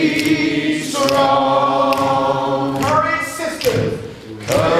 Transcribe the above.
be strong. Courage, sisters. Courage.